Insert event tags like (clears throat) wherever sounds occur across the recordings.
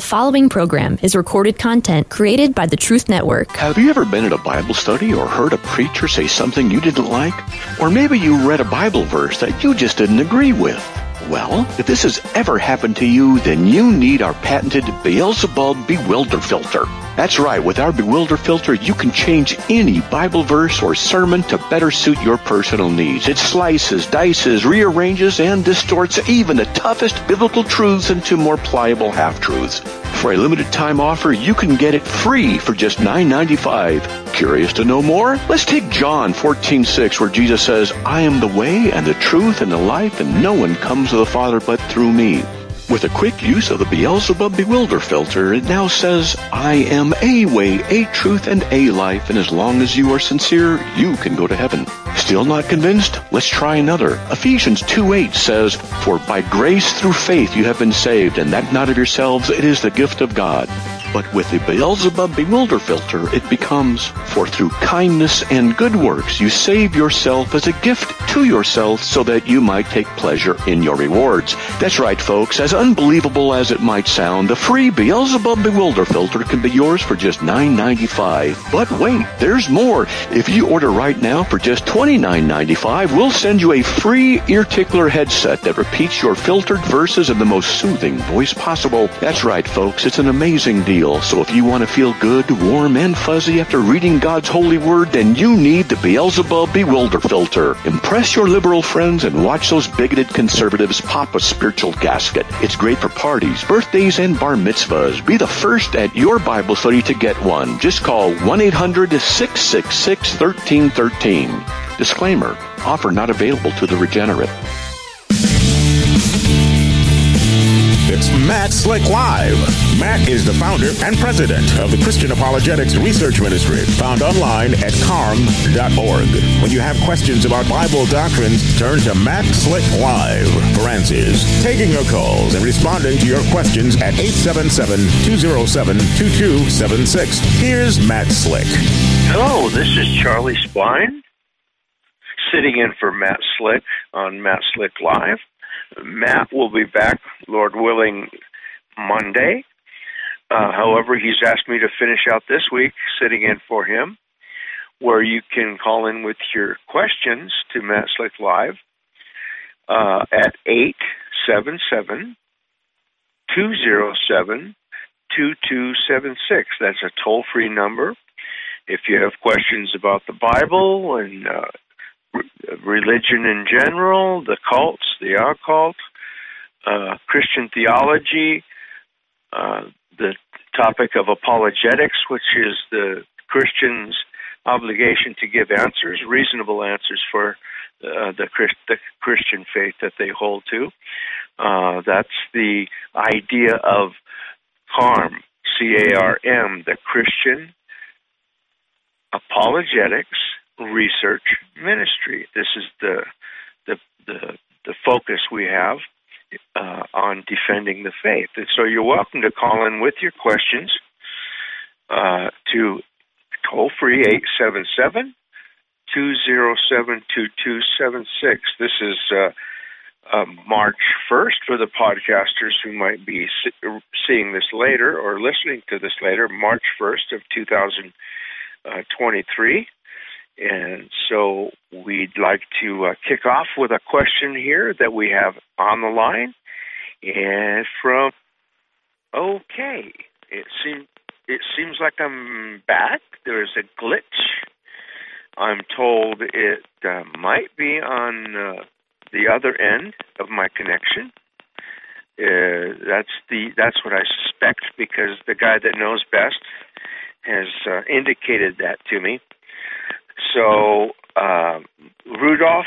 The following program is recorded content created by the Truth Network. Have you ever been at a Bible study or heard a preacher say something you didn't like? Or maybe you read a Bible verse that you just didn't agree with? Well, if this has ever happened to you, then you need our patented Beelzebub Bewilder Filter. That's right, with our Bewilder Filter, you can change any Bible verse or sermon to better suit your personal needs. It slices, dices, rearranges, and distorts even the toughest biblical truths into more pliable half-truths. For a limited time offer, you can get it free for just $9.95. Curious to know more? Let's take John 14:6 where Jesus says, "I am the way and the truth and the life, and no one comes to the Father but through me." With a quick use of the Beelzebub Bewilder filter, it now says, I am a way, a truth, and a life, and as long as you are sincere, you can go to heaven. Still not convinced? Let's try another. Ephesians 2.8 says, For by grace through faith you have been saved, and that not of yourselves, it is the gift of God. But with the Beelzebub Bewilder filter, it becomes, For through kindness and good works you save yourself as a gift to yourself so that you might take pleasure in your rewards. That's right, folks. As unbelievable as it might sound, the free Beelzebub Bewilder filter can be yours for just $9.95. But wait, there's more. If you order right now for just $29.95, we'll send you a free ear tickler headset that repeats your filtered verses in the most soothing voice possible. That's right, folks. It's an amazing deal. So if you want to feel good, warm, and fuzzy after reading God's holy word, then you need the Beelzebub Bewilder filter. Impress your liberal friends and watch those bigoted conservatives pop a spiritual gasket. It's great for parties, birthdays, and bar mitzvahs. Be the first at your Bible study to get one. Just call 1-800-666-1313. Disclaimer, offer not available to the regenerate. It's Matt Slick Live. Matt is the founder and president of the Christian Apologetics Research Ministry, found online at carm.org. When you have questions about Bible doctrines, turn to Matt Slick Live for answers. Taking your calls and responding to your questions at 877-207-2276. Here's Matt Slick. Hello, this is Charlie Spine, sitting in for Matt Slick on Matt Slick Live. Matt will be back, Lord willing, Monday. Uh, however, he's asked me to finish out this week sitting in for him, where you can call in with your questions to Matt Slick Live uh, at 877 207 2276. That's a toll free number. If you have questions about the Bible and uh, religion in general, the cults, the occult, uh, Christian theology, uh, the topic of apologetics, which is the Christian's obligation to give answers, reasonable answers for uh, the, Christ, the, Christian faith that they hold to. Uh, that's the idea of CARM, C A R M, the Christian Apologetics research ministry. This is the the the, the focus we have uh, on defending the faith. And so you're welcome to call in with your questions uh, to toll free 877 207 2276. This is uh, uh, March 1st for the podcasters who might be seeing this later or listening to this later, March 1st of 2023. And so we'd like to uh, kick off with a question here that we have on the line. And from, okay, it seems it seems like I'm back. There's a glitch. I'm told it uh, might be on uh, the other end of my connection. Uh, that's the that's what I suspect because the guy that knows best has uh, indicated that to me. So, uh, Rudolph,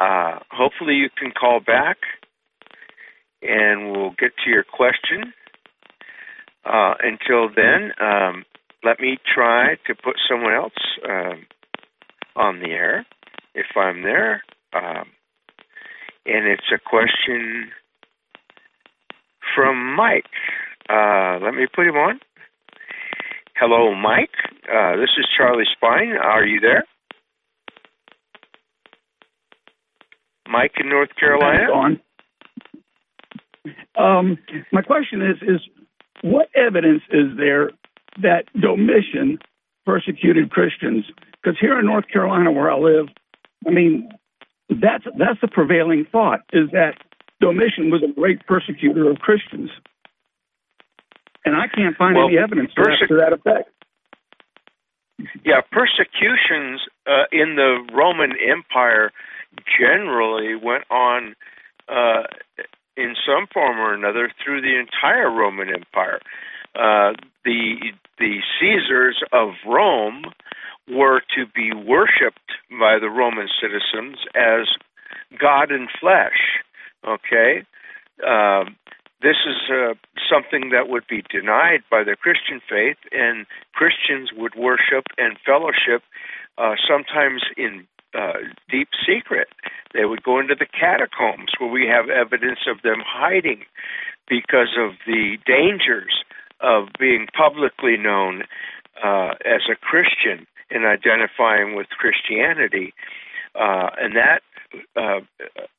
uh, hopefully you can call back and we'll get to your question. Uh, until then, um, let me try to put someone else um, on the air if I'm there. Um, and it's a question from Mike. Uh, let me put him on. Hello, Mike. Uh, this is Charlie Spine. Are you there? Mike in North Carolina. On. Um, my question is: Is what evidence is there that Domitian persecuted Christians? Because here in North Carolina, where I live, I mean, that's that's the prevailing thought is that Domitian was a great persecutor of Christians, and I can't find well, any evidence perse- to, that, to that effect. Yeah, persecutions uh, in the Roman Empire generally went on uh, in some form or another through the entire Roman Empire. Uh, the the Caesars of Rome were to be worshipped by the Roman citizens as God in flesh. Okay, um, this is uh, something that would be denied by the Christian faith, and Christians would worship and fellowship uh, sometimes in uh, deep secret. They would go into the catacombs where we have evidence of them hiding because of the dangers of being publicly known uh, as a Christian and identifying with Christianity. Uh, and that uh,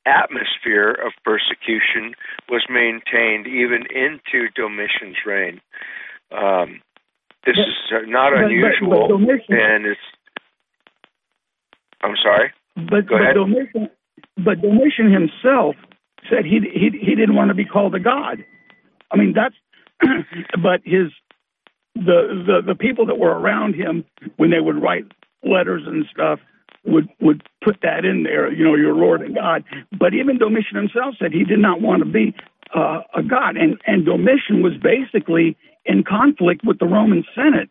atmosphere of persecution was maintained even into Domitian's reign. Um, this but, is not but, unusual, but, and it's. I'm sorry. But, Go ahead. Domitian, but Domitian himself said he he he didn't want to be called a god. I mean that's, (clears throat) but his the the the people that were around him when they would write letters and stuff would would put that in there, you know, your Lord and God. But even Domitian himself said he did not want to be uh, a god, and and Domitian was basically in conflict with the Roman Senate.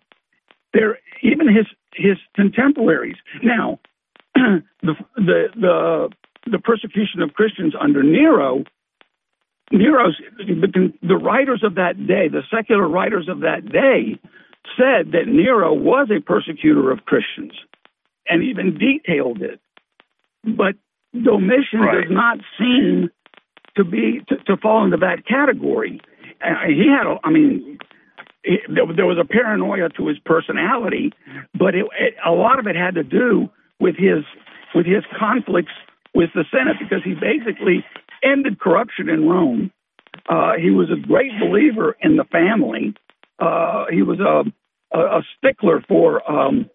There, even his his contemporaries. Now, (clears throat) the the the the persecution of Christians under Nero. Nero's the, the writers of that day, the secular writers of that day, said that Nero was a persecutor of Christians and even detailed it. But Domitian right. does not seem to be to, to, fall into that category. Uh, he had, a, I mean, it, there, there, was a paranoia to his personality, but it, it, a lot of it had to do with his with his conflicts with the Senate because he basically ended corruption in Rome. Uh, he was a great believer in the family. Uh, he was a, a, a stickler for um,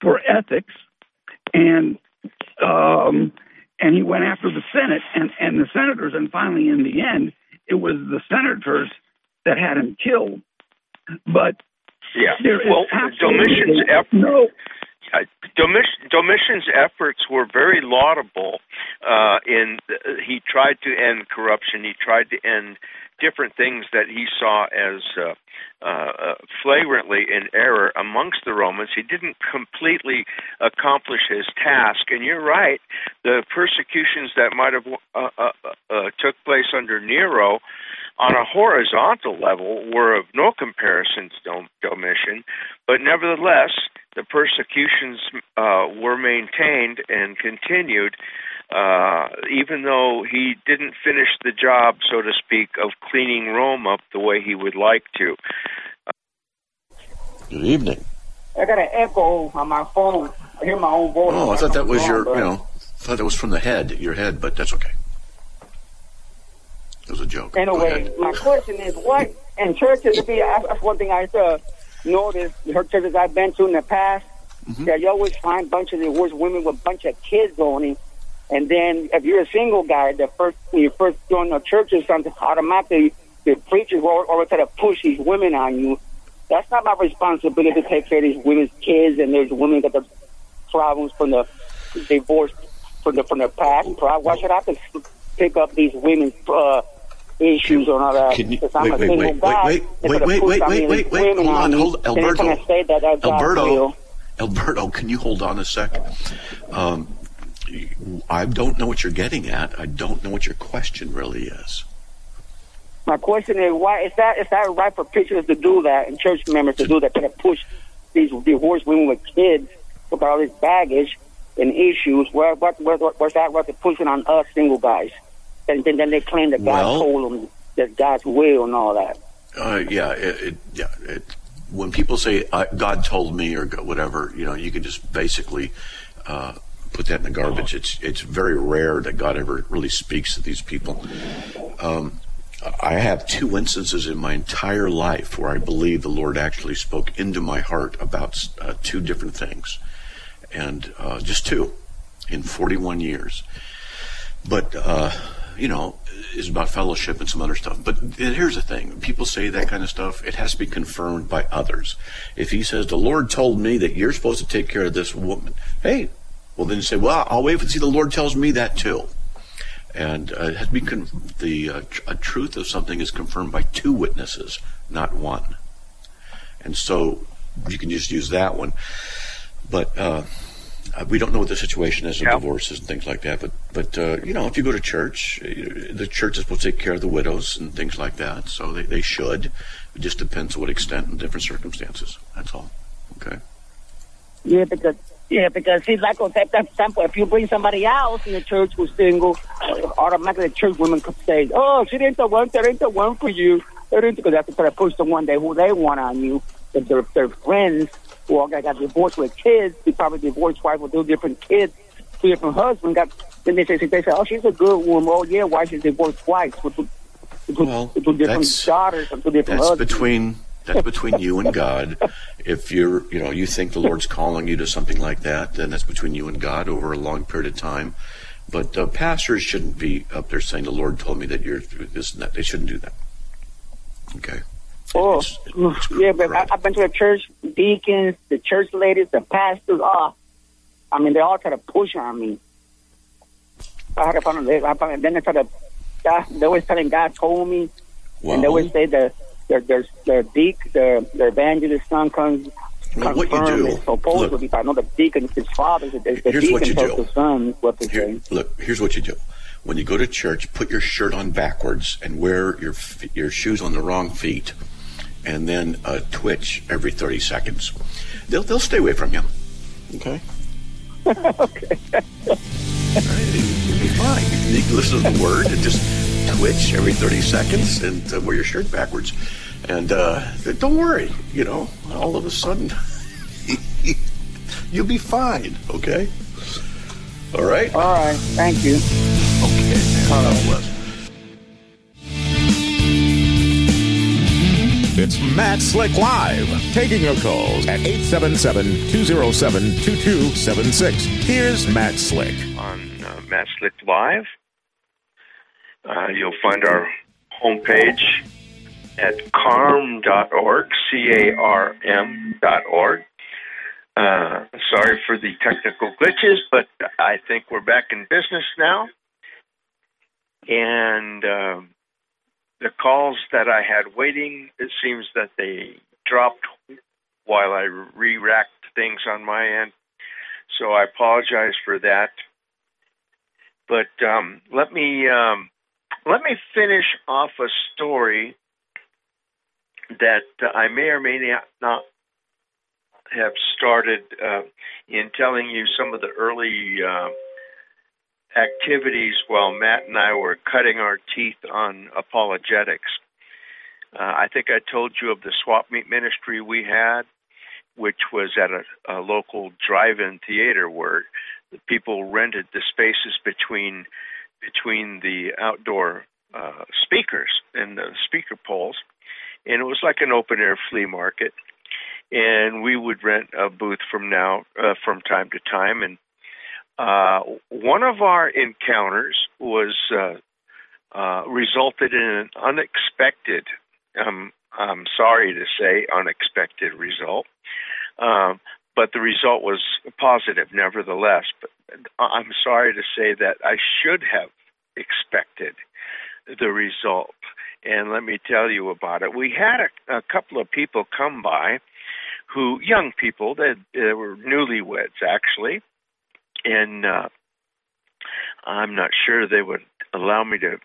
for ethics, and um, and he went after the Senate and, and the senators, and finally, in the end, it was the senators that had him killed. But yeah, well, Domitian's effort, no. Domitian's efforts were very laudable. Uh, in he tried to end corruption. He tried to end different things that he saw as uh, uh, flagrantly in error amongst the Romans. He didn't completely accomplish his task. And you're right, the persecutions that might have uh, uh, uh took place under Nero on a horizontal level were of no comparison to Domitian, but nevertheless, the persecutions uh, were maintained and continued uh, even though he didn't finish the job, so to speak, of cleaning Rome up the way he would like to. Good evening. I got an echo on my phone. I hear my own voice. Oh, I thought that was your, you know, thought that was from the head, your head, but that's okay. It was a joke. Anyway, my question is, what in churches? Be that's one thing I uh, noticed. Her churches I've been to in the past, mm-hmm. that you always find bunches of divorced women with a bunch of kids owning and then if you're a single guy, the first when you first join the church or something, automatically the preachers will always try to push these women on you. That's not my responsibility to take care of these women's kids, and there's women that have problems from the divorce from the from the past. Why should I pick up these women's uh, issues or all that? Can you, wait, wait, wait, wait, wait, wait, wait, wait, wait, wait, wait, hold on, hold, Alberto, Alberto, Alberto, can you hold on a sec? Um, I don't know what you're getting at. I don't know what your question really is. My question is why is that is that right for preachers to do that and church members to do that to push these divorced women with kids with all this baggage and issues? Where what where, where's that what they're pushing on us single guys? And then, then they claim that God well, told them that God's will and all that. Uh, yeah, it, it, yeah. It, when people say uh, God told me or whatever, you know, you can just basically uh, put that in the garbage. It's it's very rare that God ever really speaks to these people. Um, I have two instances in my entire life where I believe the Lord actually spoke into my heart about uh, two different things, and uh, just two in 41 years. But uh, you know, is about fellowship and some other stuff. But here's the thing: people say that kind of stuff. It has to be confirmed by others. If he says the Lord told me that you're supposed to take care of this woman, hey, well then you say, well, I'll wait and see. The Lord tells me that too. And uh, it has to be con- the uh, tr- truth of something is confirmed by two witnesses, not one. And so you can just use that one. But uh, uh, we don't know what the situation is with divorces and things like that. But but uh, you know, if you go to church, uh, the church is supposed to take care of the widows and things like that. So they, they should. It just depends to what extent and different circumstances. That's all. Okay. Yeah, because yeah, because see, like for example, if you bring somebody else in the church who's single, uh, automatically the church women could say, "Oh, she didn't the one, that ain't the one for you." They didn't because they have to try to push the one day who they want on you. If they're friends who all got, got divorced with kids, they probably divorced wife with two different kids, two different husbands. Got then they say they say, "Oh, she's a good woman." Oh, yeah, why she's divorced twice with two, well, with two different daughters and two different that's husbands. between that's between you and God. If you're, you know, you think the Lord's calling you to something like that, then that's between you and God over a long period of time. But uh, pastors shouldn't be up there saying the Lord told me that you're this and that. They shouldn't do that. Okay. Oh, it's, it's yeah, but I, I've been to the church deacons, the church ladies, the pastors. Oh, I mean, they all try to push on me. I had a I found, then they try to. Uh, they always telling God told me, and they always say the their their their deacon, their their evangelist son comes. Well, what you do, supposedly, look, I know the deacon, his father, the, the here's deacon what you tells do. the son what to Here, say. look, here's what you do. When you go to church, put your shirt on backwards and wear your your shoes on the wrong feet, and then uh, twitch every thirty seconds. They'll they'll stay away from you. Okay. (laughs) okay. You'll be fine. You can listen to the word and just twitch every 30 seconds and uh, wear your shirt backwards. And uh, don't worry, you know, all of a sudden (laughs) you'll be fine, okay? All right? All right. Thank you. Okay. God bless. It's Matt Slick Live, taking your calls at 877-207-2276. Here's Matt Slick. On uh, Matt Slick Live, uh, you'll find our homepage at carm.org, C-A-R-M dot org. Uh, sorry for the technical glitches, but I think we're back in business now. And uh, the calls that I had waiting, it seems that they dropped while I re-racked things on my end. So I apologize for that. But um, let me um, let me finish off a story that uh, I may or may not have started uh, in telling you some of the early uh, activities while Matt and I were cutting our teeth on apologetics. Uh, I think I told you of the swap meet ministry we had, which was at a, a local drive-in theater where the people rented the spaces between between the outdoor uh, speakers and the speaker poles, and it was like an open air flea market. And we would rent a booth from now uh, from time to time, and uh, one of our encounters was uh, uh, resulted in an unexpected, um, I'm sorry to say, unexpected result. Um, but the result was positive, nevertheless. But I'm sorry to say that I should have expected the result. And let me tell you about it. We had a, a couple of people come by who, young people, they, they were newlyweds actually, and uh, I'm not sure they would allow me to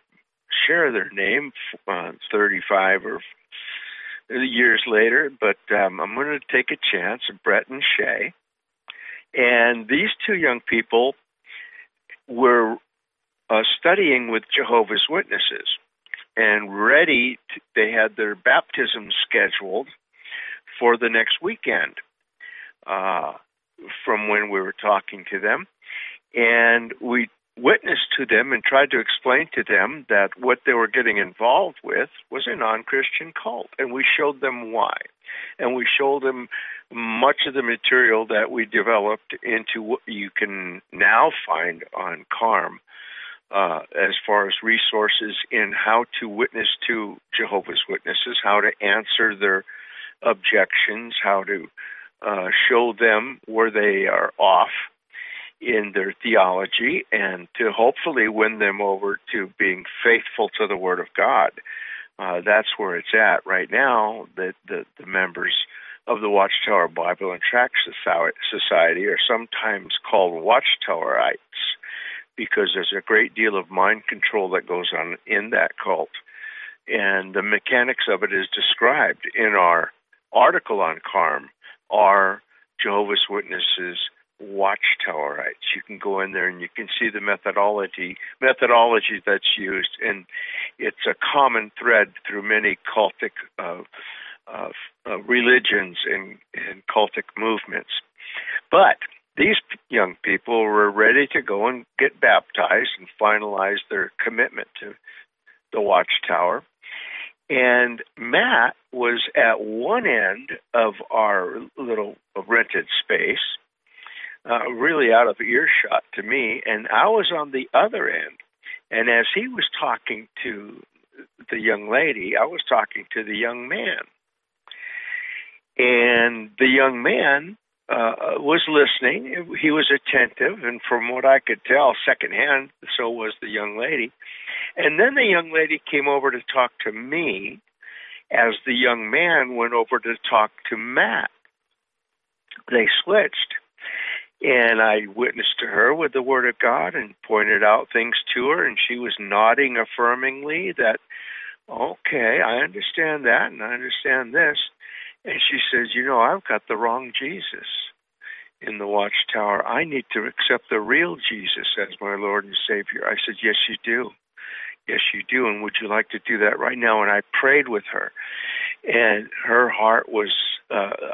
share their name uh, 35 or years later, but um, I'm going to take a chance. Brett and Shay, and these two young people were uh, studying with Jehovah's Witnesses and ready. To, they had their baptism scheduled for the next weekend. Uh, from when we were talking to them. And we witnessed to them and tried to explain to them that what they were getting involved with was a non Christian cult. And we showed them why. And we showed them much of the material that we developed into what you can now find on CARM. Uh, as far as resources in how to witness to Jehovah's Witnesses, how to answer their objections, how to uh, show them where they are off in their theology, and to hopefully win them over to being faithful to the Word of God. Uh, that's where it's at right now. That the, the members of the Watchtower Bible and Tract Society are sometimes called Watchtowerites because there's a great deal of mind control that goes on in that cult. And the mechanics of it is described in our article on CARM are Jehovah's Witnesses watchtowerites. You can go in there and you can see the methodology methodology that's used, and it's a common thread through many cultic uh, uh, uh, religions and, and cultic movements. But these young people were ready to go and get baptized and finalize their commitment to the Watchtower. And Matt was at one end of our little rented space, uh, really out of earshot to me, and I was on the other end. And as he was talking to the young lady, I was talking to the young man. And the young man uh, was listening. He was attentive, and from what I could tell, secondhand, so was the young lady. And then the young lady came over to talk to me as the young man went over to talk to Matt. They switched. And I witnessed to her with the Word of God and pointed out things to her, and she was nodding affirmingly that, okay, I understand that, and I understand this. And she says, You know, I've got the wrong Jesus in the watchtower. I need to accept the real Jesus as my Lord and Savior. I said, Yes, you do. Yes, you do. And would you like to do that right now? And I prayed with her. And her heart was, uh,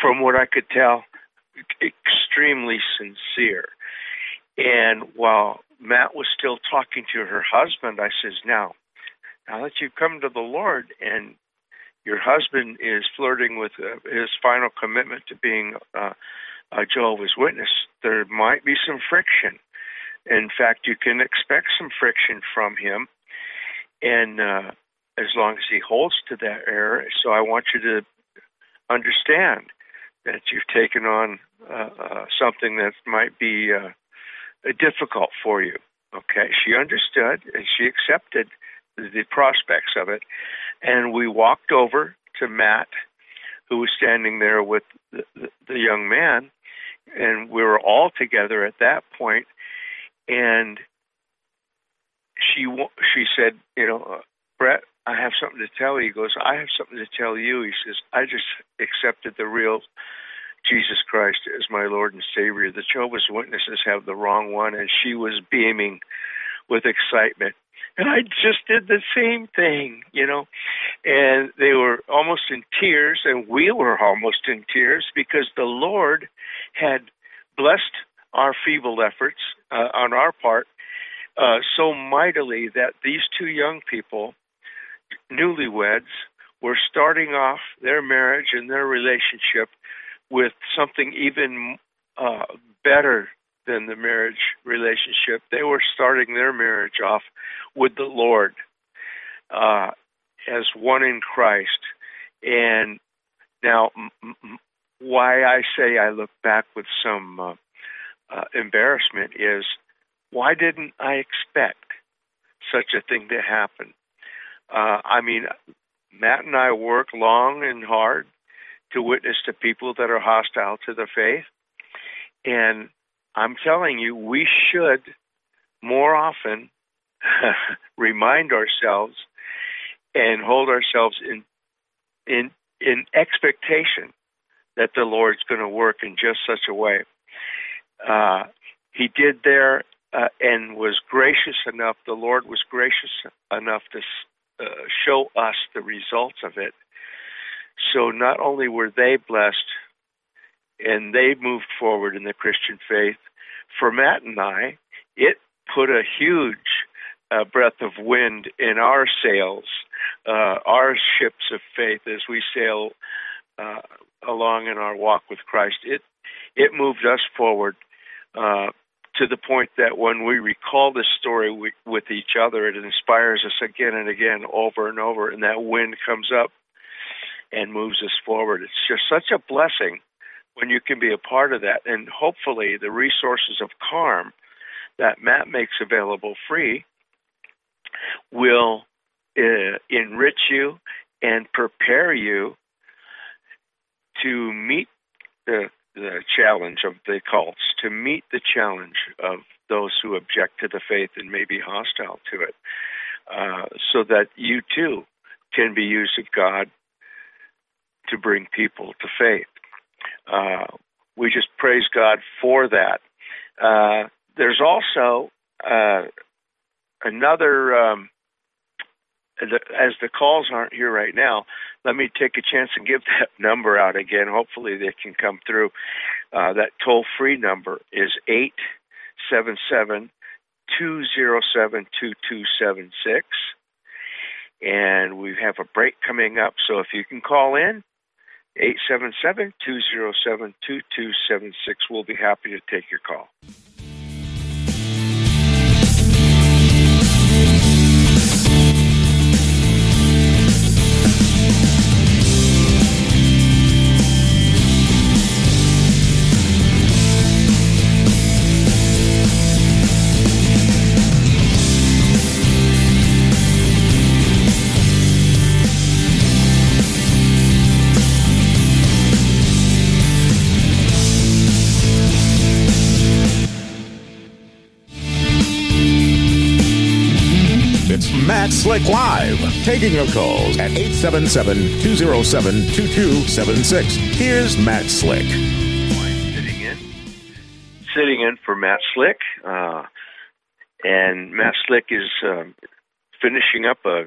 from what I could tell, extremely sincere. And while Matt was still talking to her husband, I says, Now, now that you've come to the Lord and your husband is flirting with uh, his final commitment to being uh, a Jehovah's Witness, there might be some friction. In fact, you can expect some friction from him, and uh, as long as he holds to that error. So I want you to understand that you've taken on uh, uh, something that might be uh, difficult for you. Okay, she understood and she accepted the prospects of it, and we walked over to Matt, who was standing there with the, the, the young man, and we were all together at that point, and she she said, you know, uh, Brett, I have something to tell you. He goes, I have something to tell you. He says, I just accepted the real Jesus Christ as my Lord and Savior. The Jehovah's Witnesses have the wrong one, and she was beaming with excitement. And I just did the same thing, you know. And they were almost in tears, and we were almost in tears because the Lord had blessed our feeble efforts uh, on our part uh, so mightily that these two young people, newlyweds, were starting off their marriage and their relationship with something even uh, better than the marriage relationship. They were starting their marriage off with the Lord uh, as one in Christ. And now, m- m- why I say I look back with some uh, uh, embarrassment is why didn't I expect such a thing to happen? Uh, I mean, Matt and I work long and hard to witness to people that are hostile to the faith. And I'm telling you, we should more often (laughs) remind ourselves and hold ourselves in in in expectation that the Lord's going to work in just such a way. Uh, he did there uh, and was gracious enough. The Lord was gracious enough to uh, show us the results of it. So not only were they blessed and they moved forward in the Christian faith, for Matt and I, it put a huge uh, breath of wind in our sails, uh, our ships of faith as we sail uh, along in our walk with Christ. It it moved us forward uh, to the point that when we recall this story we, with each other, it inspires us again and again, over and over, and that wind comes up and moves us forward. It's just such a blessing when you can be a part of that, and hopefully the resources of CARM that Matt makes available free will uh, enrich you and prepare you to meet the the challenge of the cults, to meet the challenge of those who object to the faith and may be hostile to it, uh, so that you too can be used of God to bring people to faith. Uh, we just praise God for that. Uh, there's also uh, another, um, as the calls aren't here right now, let me take a chance and give that (laughs) number out again. Hopefully, they can come through. Uh, that toll free number is 877 207 2276. And we have a break coming up. So if you can call in, 877 207 2276, we'll be happy to take your call. Slick Live, taking your calls at 877-207-2276. Here's Matt Slick. Sitting in, sitting in for Matt Slick, uh, and Matt Slick is um, finishing up a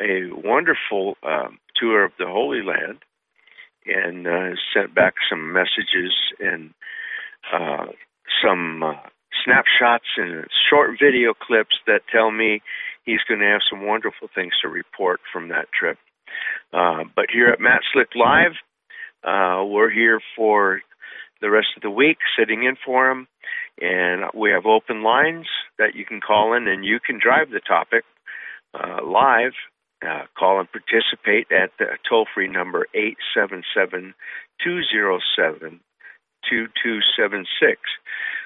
a wonderful um, tour of the Holy Land, and uh, sent back some messages and uh, some uh, snapshots and short video clips that tell me he's going to have some wonderful things to report from that trip. Uh, but here at Matt Slick Live, uh, we're here for the rest of the week, sitting in for him, and we have open lines that you can call in, and you can drive the topic uh, live. Uh, call and participate at the toll free number 877 207 2276.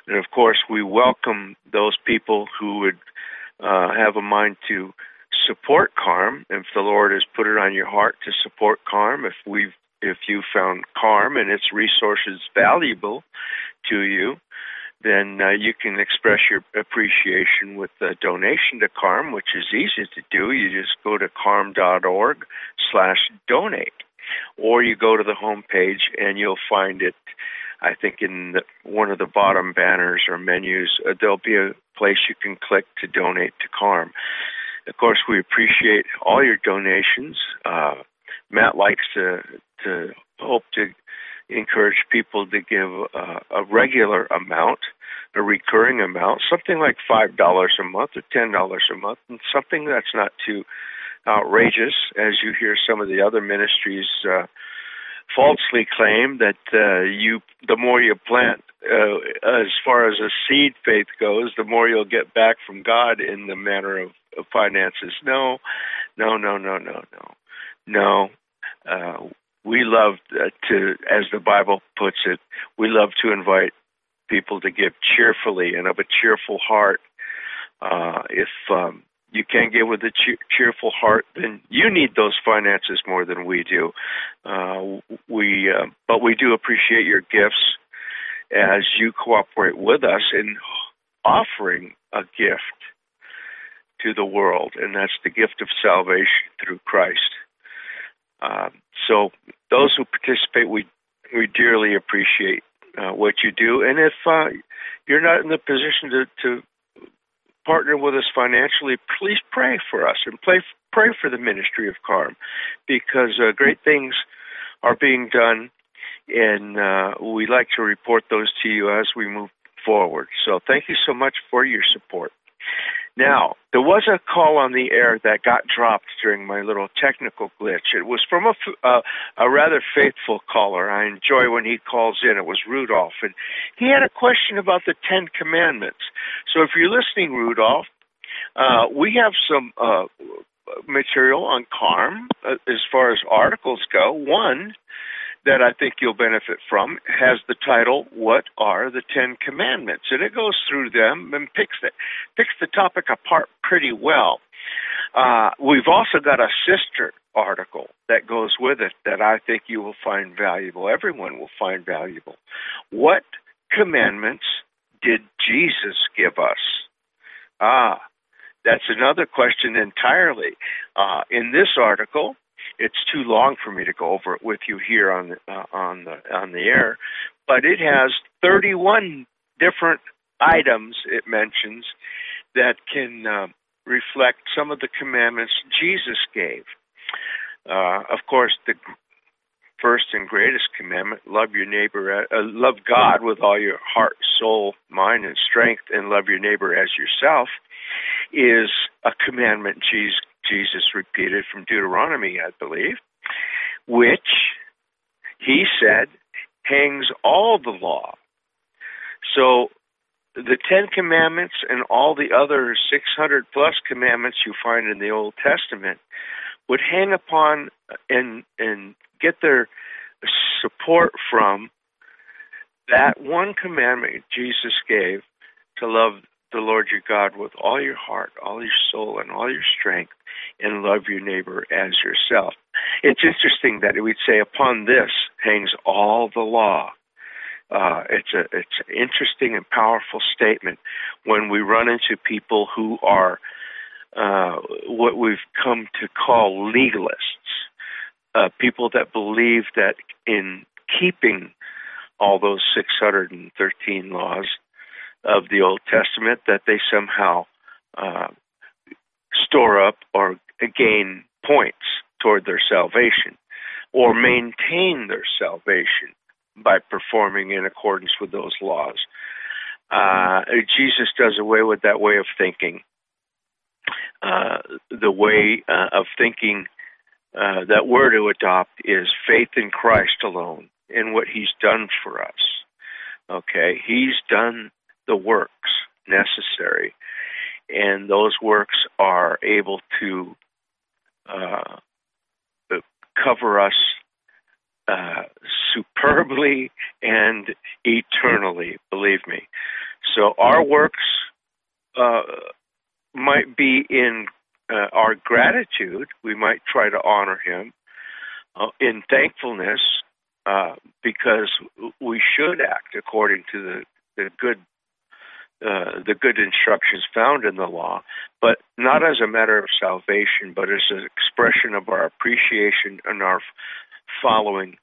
And of course, we welcome those people who would uh, have a mind to support CARM. If the Lord has put it on your heart to support CARM, if we've if you found CARM and its resources valuable to you, then uh, you can express your appreciation with a donation to CARM, which is easy to do. You just go to carm.org slash donate, or you go to the home page and you'll find it I think in the, one of the bottom banners or menus, uh, there'll be a place you can click to donate to CARM. Of course, we appreciate all your donations. Uh, Matt likes to to hope to encourage people to give uh, a regular amount, a recurring amount, something like five dollars a month or ten dollars a month, and something that's not too outrageous, as you hear some of the other ministries uh, falsely claim that uh, you the more you plant uh, as far as a seed faith goes, the more you'll get back from God in the matter of, of finances. No, no, no, no, no, no, no. Uh, we love to, as the Bible puts it, we love to invite people to give cheerfully and of a cheerful heart. Uh, if um, you can't give with a cheerful heart, then you need those finances more than we do. Uh, we, uh, but we do appreciate your gifts as you cooperate with us in offering a gift to the world, and that's the gift of salvation through Christ. Uh, so, those who participate, we we dearly appreciate uh, what you do, and if uh, you're not in the position to, to partner with us financially, please pray for us and pray, pray for the ministry of CARM because uh, great things are being done, and uh, we like to report those to you as we move forward. So thank you so much for your support. Now, there was a call on the air that got dropped during my little technical glitch. It was from a, a rather faithful caller. I enjoy when he calls in. It was Rudolph, and he had a question about the Ten Commandments. So if you're listening, Rudolph, uh, we have some uh, material on CARM uh, as far as articles go. One that I think you'll benefit from has the title "What Are the Ten Commandments?" and it goes through them and picks the picks the topic apart pretty well. Uh, we've also got a sister article that goes with it that I think you will find valuable. Everyone will find valuable. What commandments did Jesus give us? Ah, that's another question entirely. Uh, in this article, it's too long for me to go over it with you here on the, uh, on the on the air, but it has 31 different items it mentions that can uh, reflect some of the commandments Jesus gave. Uh, of course, the first and greatest commandment: love your neighbor, uh, love God with all your heart, soul, mind, and strength, and love your neighbor as yourself. Is a commandment Jesus Jesus repeated from Deuteronomy, I believe, which he said hangs all the law. So the Ten Commandments and all the other 600 plus commandments you find in the Old Testament would hang upon and and get their support from that one commandment Jesus gave to love the Lord your God with all your heart, all your soul, and all your strength, and love your neighbor as yourself. It's interesting that we'd say, upon this hangs all the law. Uh, it's a it's an interesting and powerful statement when we run into people who are uh, what we've come to call legalists, uh, people that believe that in keeping all those 613 laws of the Old Testament that they somehow uh, store up or gain points toward their salvation or maintain their salvation by performing in accordance with those laws. Uh, Jesus does away with that way of thinking. Uh, the way uh, of thinking uh, that we're to adopt is faith in Christ alone and what He's done for us. Okay, He's done the works necessary, and those works are able to uh, cover us uh, superbly and eternally, believe me. So our works uh, might be in uh, our gratitude. We might try to honor Him uh, in thankfulness uh, because we should act according to the, the good uh, the good instructions found in the law, but not as a matter of salvation, but as an expression of our appreciation and our following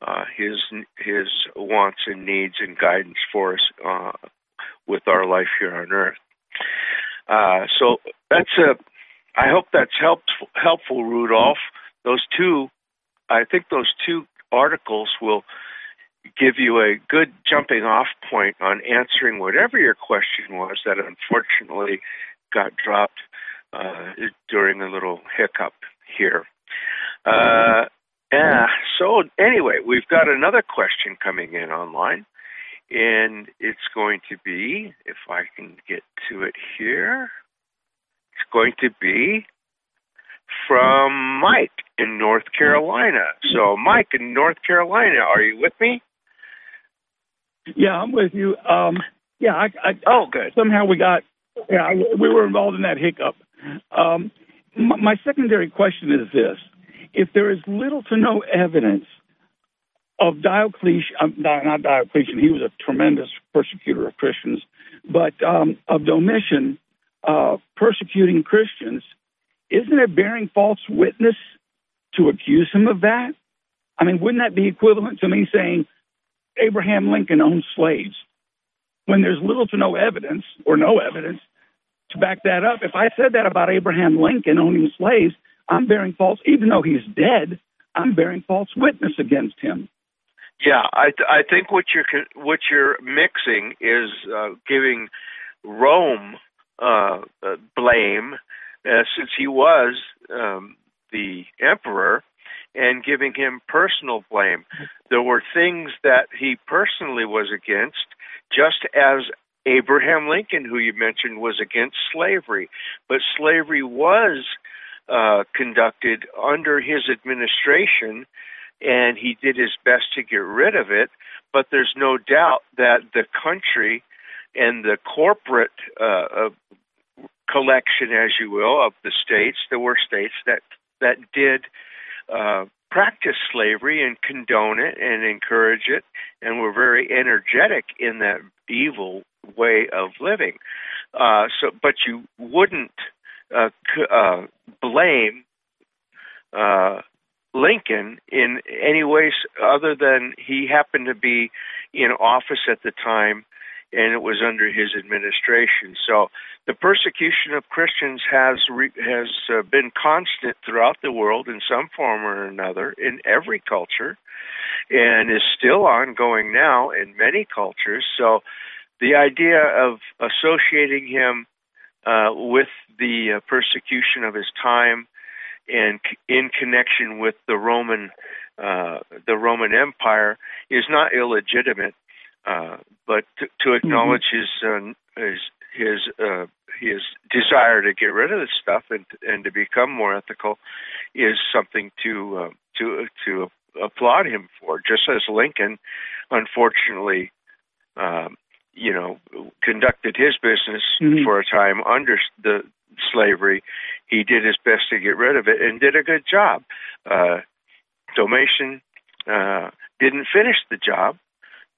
uh, his his wants and needs and guidance for us uh, with our life here on earth. Uh, so that's a. I hope that's helped helpful, Rudolph. Those two, I think those two articles will give you a good jumping off point on answering whatever your question was that unfortunately got dropped uh, during a little hiccup here. Uh, yeah, so anyway, we've got another question coming in online, and it's going to be, if I can get to it here, it's going to be from Mike in North Carolina. So, Mike in North Carolina, are you with me? Yeah, I'm with you. Um, yeah, I, I, oh, good. Somehow we got, yeah, we were involved in that hiccup. Um, my, my secondary question is this: If there is little to no evidence of Diocletian, um, not Diocletian, he was a tremendous persecutor of Christians, but um, of Domitian uh, persecuting Christians, isn't it bearing false witness to accuse him of that? I mean, wouldn't that be equivalent to me saying, Abraham Lincoln owned slaves when there's little to no evidence or no evidence to back that up. If I said that about Abraham Lincoln owning slaves, I'm bearing false, even though he's dead, I'm bearing false witness against him. Yeah, I th- I think what you're what you're mixing is uh, giving Rome uh, uh, blame uh, since he was um, the emperor and giving him personal blame. There were things that he personally was against, just as Abraham Lincoln, who you mentioned, was against slavery. But slavery was uh, conducted under his administration, and he did his best to get rid of it. But there's no doubt that the country and the corporate uh, collection, as you will, of the states, there were states that that did uh, practice slavery and condone it and encourage it, and were very energetic in that evil way of living. Uh, so, but you wouldn't uh, uh, blame uh, Lincoln in any ways other than he happened to be in office at the time and it was under his administration. So the persecution of Christians has re- has uh, been constant throughout the world in some form or another in every culture, and is still ongoing now in many cultures. So the idea of associating him uh, with the uh, persecution of his time and in connection with the Roman uh, the Roman Empire is not illegitimate. Uh, but to, to acknowledge mm-hmm. his uh, his his uh, his desire to get rid of this stuff and and to become more ethical is something to uh, to to applaud him for. Just as Lincoln, unfortunately, um, you know, conducted his business mm-hmm. for a time under the slavery, he did his best to get rid of it and did a good job. Uh, Domitian uh, didn't finish the job,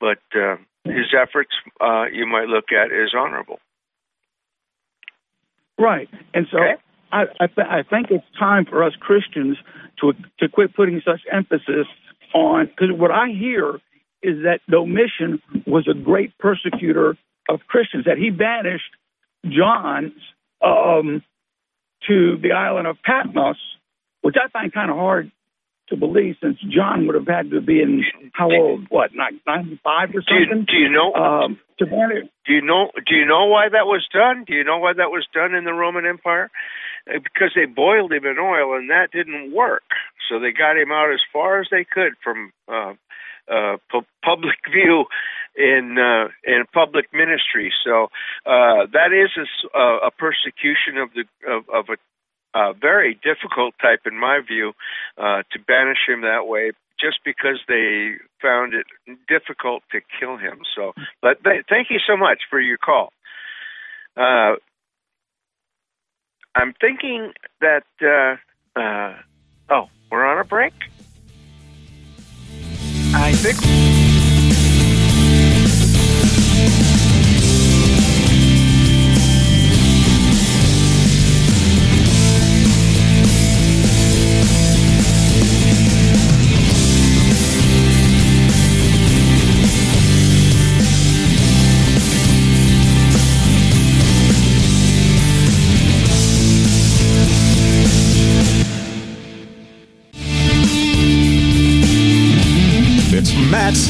but uh, his efforts uh, you might look at as honorable. Right, and so okay. I I, th- I, think it's time for us Christians to to quit putting such emphasis on because what I hear is that Domitian was a great persecutor of Christians that he banished John um, to the island of Patmos, which I find kind of hard to believe since John would have had to be in how old? What, ninety five or something? Do you, do you know? Um, to do you know? Do you know why that was done? Do you know why that was done in the Roman Empire? Uh, because they boiled him in oil, and that didn't work. So they got him out as far as they could from uh, uh, pu- public (laughs) view in uh, in public ministry. So uh, that is a, a persecution of the of, of a uh, very difficult type, in my view, uh, to banish him that way just because they found it difficult to kill him. So, but th- thank you so much for your call. Uh, I'm thinking that, uh, uh, oh, we're on a break? I think.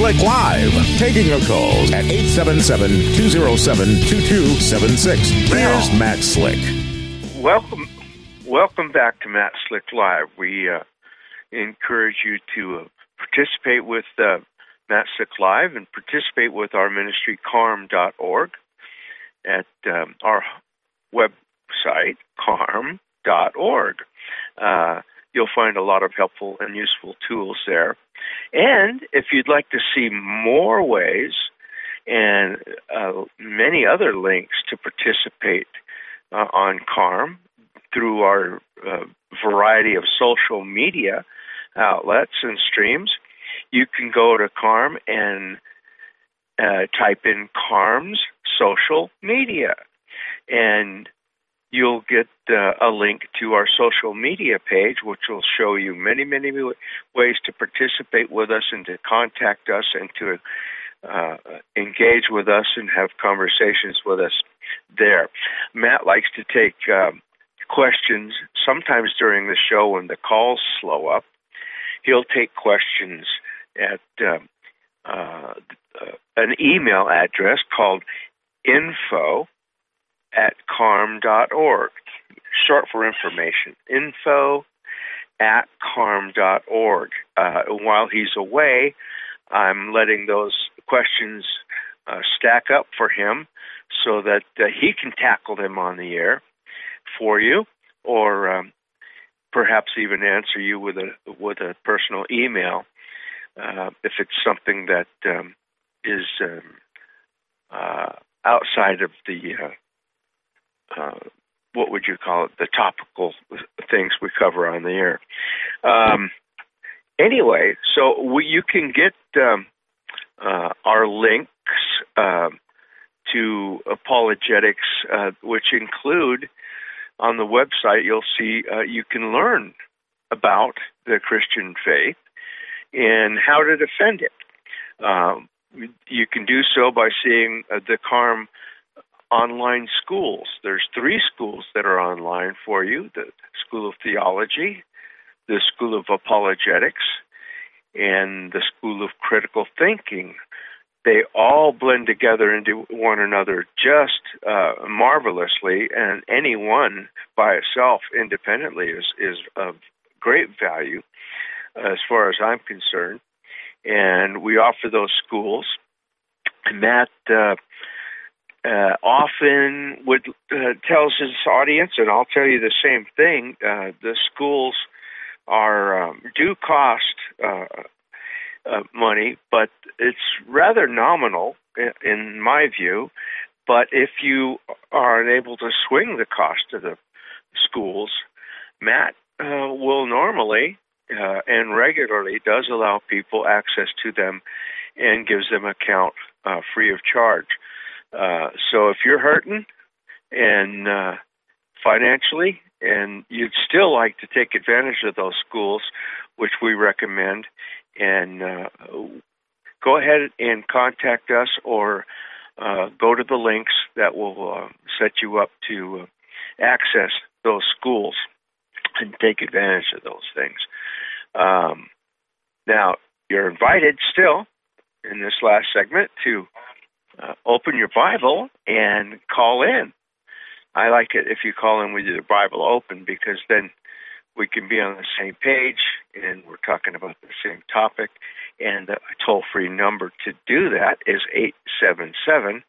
Slick Live. Taking your calls at 877-207-2276. Here's Matt Slick. Welcome welcome back to Matt Slick Live. We uh, encourage you to uh, participate with uh, Matt Slick Live and participate with our ministry, carm.org, at um, our website, carm.org. Uh, you'll find a lot of helpful and useful tools there. And if you'd like to see more ways and uh, many other links to participate uh, on CARM through our uh, variety of social media outlets and streams, you can go to CARM and uh, type in CARM's social media. And you'll get uh, a link to our social media page, which will show you many, many ways to participate with us and to contact us and to uh, engage with us and have conversations with us there. Matt likes to take um, questions sometimes during the show when the calls slow up. He'll take questions at um, uh, an email address called info at carm.org, short for information. Info at carm.org. Uh, while he's away, I'm letting those questions uh, stack up for him so that uh, he can tackle them on the air for you, or um, perhaps even answer you with a with a personal email uh, if it's something that um, is um, uh, outside of the uh, uh, what would you call it the topical things we cover on the air. Um, anyway, so we, you can get um, uh, our links um, to apologetics, uh, which include on the website, you'll see uh, you can learn about the Christian faith and how to defend it. Um, you can do so by seeing uh, the CARM online schools. There's three schools that are online for you the School of Theology, the School of Apologetics, and the School of Critical Thinking. They all blend together into one another just uh, marvelously, and any one by itself independently is, is of great value as far as I'm concerned. And we offer those schools. And that uh, uh, often would uh, tells his audience, and I'll tell you the same thing. Uh, the schools are um, do cost uh, uh, money, but it's rather nominal in my view. But if you are unable to swing the cost of the schools, Matt uh, will normally uh, and regularly does allow people access to them and gives them account uh, free of charge. Uh, so if you're hurting and uh, financially, and you'd still like to take advantage of those schools, which we recommend, and uh, go ahead and contact us or uh, go to the links that will uh, set you up to uh, access those schools and take advantage of those things. Um, now, you're invited still in this last segment to uh, open your Bible and call in. I like it if you call in with your Bible open because then we can be on the same page and we're talking about the same topic. And the toll free number to do that is 877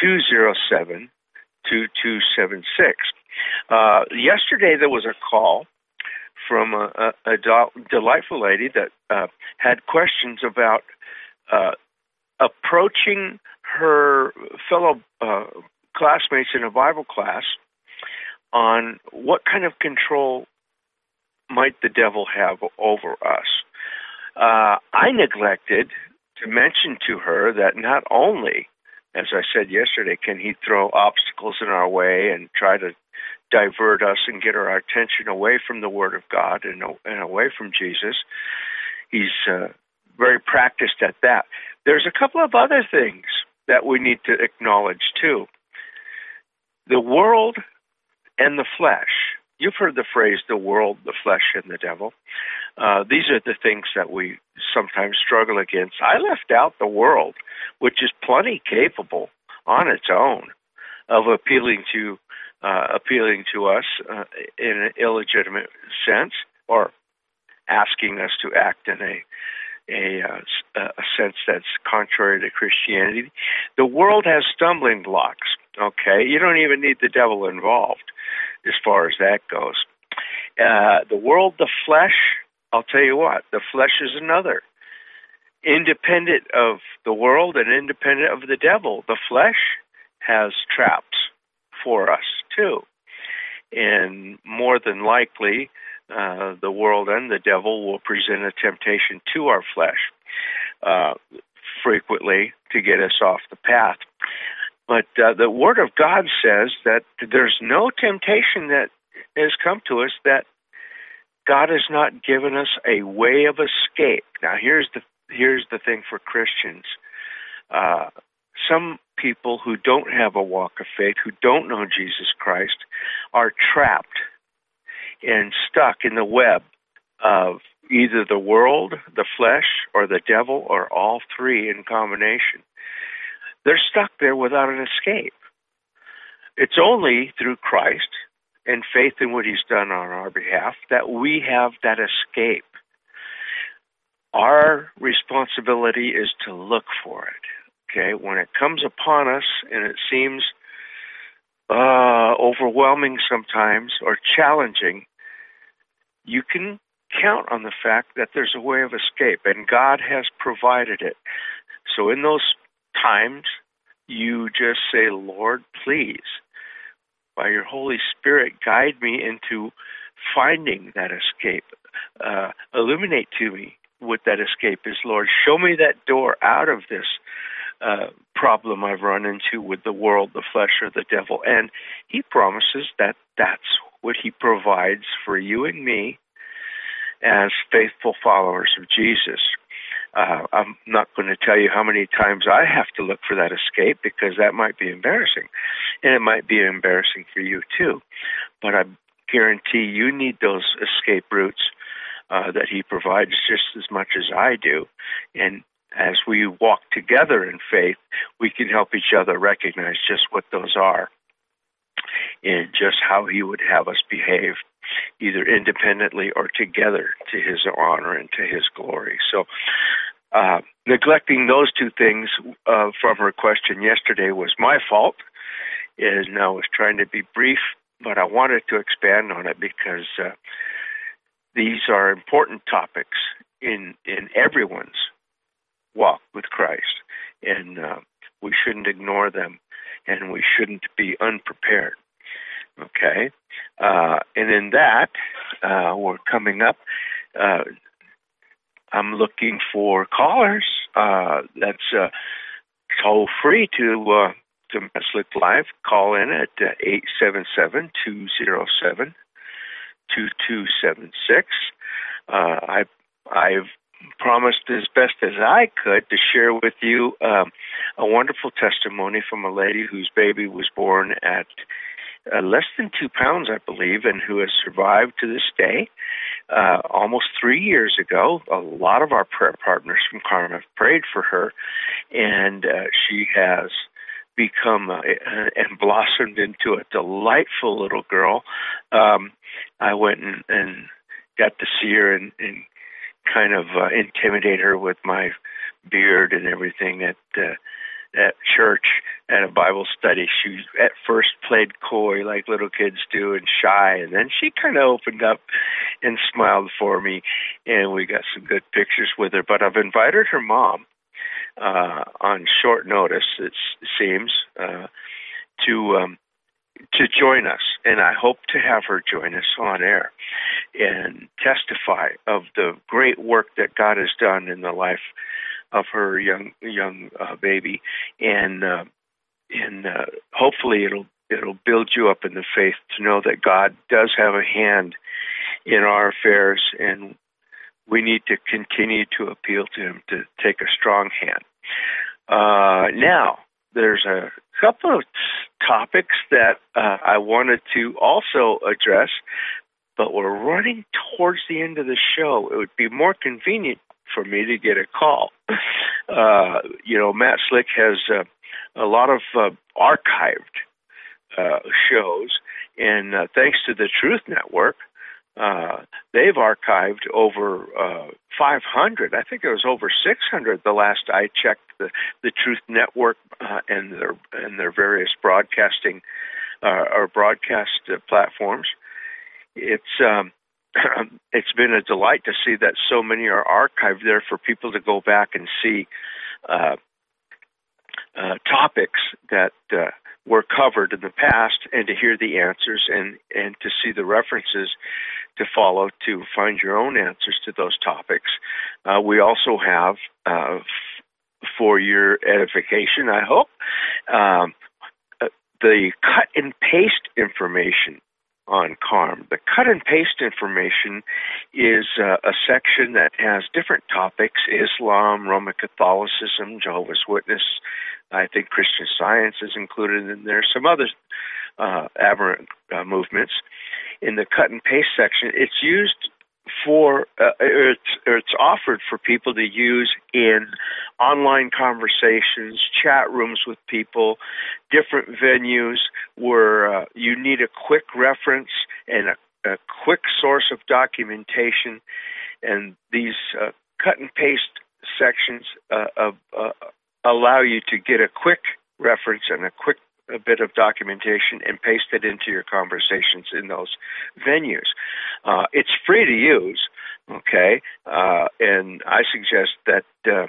207 2276. Uh, yesterday there was a call from a, a, a delightful lady that uh, had questions about uh, approaching her fellow uh, classmates in a Bible class on what kind of control might the devil have over us. Uh, I neglected to mention to her that not only, as I said yesterday, can he throw obstacles in our way and try to divert us and get our attention away from the Word of God and, and away from Jesus, he's uh, very practiced at that. There's a couple of other things that we need to acknowledge too. The world and the flesh. You've heard the phrase the world, the flesh, and the devil. Uh, these are the things that we sometimes struggle against. I left out the world, which is plenty capable on its own of appealing to uh, appealing to us uh, in an illegitimate sense or asking us to act in a a, uh, a sense that's contrary to Christianity. The world has stumbling blocks. Okay, you don't even need the devil involved as far as that goes. Uh, the world, the flesh. I'll tell you what, the flesh is another. Independent of the world and independent of the devil, the flesh has traps for us too. And more than likely, uh, the world and the devil will present a temptation to our flesh uh, frequently to get us off the path. But uh, the Word of God says that there's no temptation that has come to us that God has not given us a way of escape. Now, here's the here's the thing for Christians. Uh, some people who don't have a walk of faith, who don't know Jesus Christ, are trapped and stuck in the web of either the world, the flesh, or the devil, or all three in combination. They're stuck there without an escape. It's only through Christ and faith in what He's done on our behalf that we have that escape. Our responsibility is to look for it. Okay, when it comes upon us and it seems uh, overwhelming sometimes or challenging, you can count on the fact that there's a way of escape, and God has provided it. So in those times, you just say, Lord, please, by your Holy Spirit, guide me into finding that escape. Uh, illuminate to me what that escape is, Lord. Show me that door out of this uh, problem I've run into with the world, the flesh, or the devil. And He promises that that's what He provides for you and me as faithful followers of Jesus. Uh, I'm not going to tell you how many times I have to look for that escape because that might be embarrassing. And it might be embarrassing for you too. But I guarantee you need those escape routes uh, that He provides just as much as I do. And as we walk together in faith, we can help each other recognize just what those are and just how He would have us behave either independently or together to his honor and to his glory. So, uh, neglecting those two things uh, from her question yesterday was my fault, and I was trying to be brief, but I wanted to expand on it because uh, these are important topics in in everyone's walk with Christ, and uh, we shouldn't ignore them, and we shouldn't be unprepared. Okay, uh, and in that, uh, we're coming up. Uh, I'm looking for callers. Uh, that's uh, toll free to uh, to Slick Live. Call in at eight seven seven two zero seven two two seven six. I I've promised as best as I could to share with you um, a wonderful testimony from a lady whose baby was born at uh, less than two pounds, I believe, and who has survived to this day. Uh, almost three years ago, a lot of our prayer partners from Carm have prayed for her, and uh, she has become uh, and blossomed into a delightful little girl. Um, I went and, and got to see her and, and kind of uh, intimidate her with my beard and everything at uh, at church at a Bible study. She at first played coy like little kids do and shy, and then she kind of opened up and smiled for me, and we got some good pictures with her. But I've invited her mom uh, on short notice. It seems uh, to um, to join us, and I hope to have her join us on air and testify of the great work that God has done in the life of her young young uh, baby, and uh, and uh, hopefully it'll it'll build you up in the faith to know that God does have a hand in our affairs, and we need to continue to appeal to Him to take a strong hand. Uh, now, there's a couple of topics that uh, I wanted to also address, but we're running towards the end of the show. It would be more convenient for me to get a call. Uh, you know, Matt Slick has uh, a lot of uh, archived uh, shows, and uh, thanks to the Truth Network, uh, they've archived over uh, 500. I think it was over 600 the last I checked the, the Truth Network uh, and their and their various broadcasting uh, or broadcast uh, platforms. It's um, (clears throat) it's been a delight to see that so many are archived there for people to go back and see uh, uh, topics that uh, were covered in the past and to hear the answers and, and to see the references to follow to find your own answers to those topics. Uh, we also have, uh, for your edification, I hope, um, uh, the cut and paste information on CARM. The cut and paste information is uh, a section that has different topics Islam, Roman Catholicism, Jehovah's Witness. I think Christian Science is included in there, some other uh, aberrant uh, movements. In the cut and paste section, it's used for uh, it's it's offered for people to use in online conversations, chat rooms with people, different venues where uh, you need a quick reference and a, a quick source of documentation, and these uh, cut and paste sections uh, uh, allow you to get a quick reference and a quick a bit of documentation and paste it into your conversations in those venues. Uh, it's free to use, okay, uh, and I suggest that uh,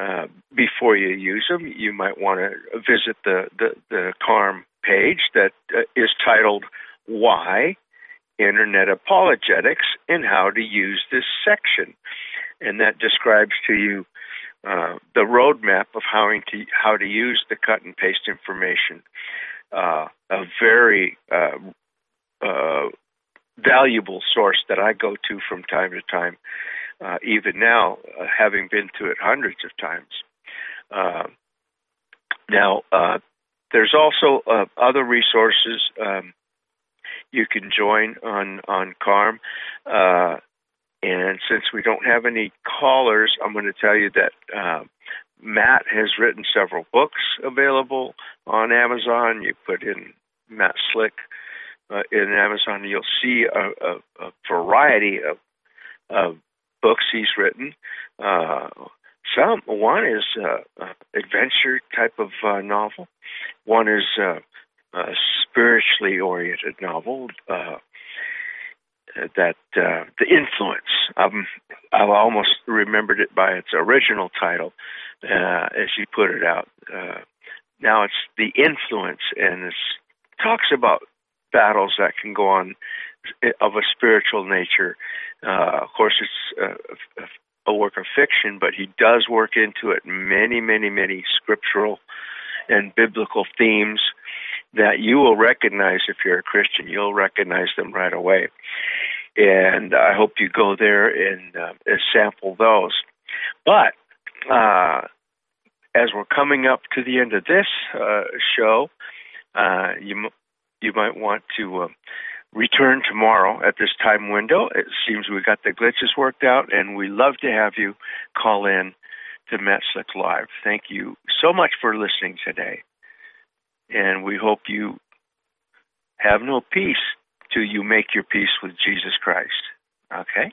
uh before you use them, you might want to visit the, the, the CARM page that uh, is titled Why Internet Apologetics and How to Use This Section. And that describes to you uh, the roadmap of how to how to use the cut and paste information. Uh, a very uh, uh, valuable source that I go to from time to time, uh, even now, having been to it hundreds of times. now, there's also other resources um, you can join on on CARM. And since we don't have any callers, I'm going to tell you that uh, Matt has written several books available on Amazon. You put in Matt Slick uh, in Amazon, you'll see a, a, a variety of, of, books he's written. Uh, some one is uh, adventure type of uh, novel. One is uh, a spiritually oriented novel. Uh, that uh, the influence. Um, I almost remembered it by its original title uh, as you put it out. Uh, now it's the influence, and it talks about battles that can go on of a spiritual nature. Uh, of course, it's a, a work of fiction, but he does work into it many, many, many scriptural and biblical themes that you will recognize if you're a Christian. You'll recognize them right away. And I hope you go there and, uh, sample those. But uh, as we're coming up to the end of this uh, show, uh, you you might want to uh, return tomorrow at this time window. It seems we got the glitches worked out, and we love to have you call in to Matt Slick Live. Thank you so much for listening today and we hope you have no peace till you make your peace with Jesus Christ. Okay?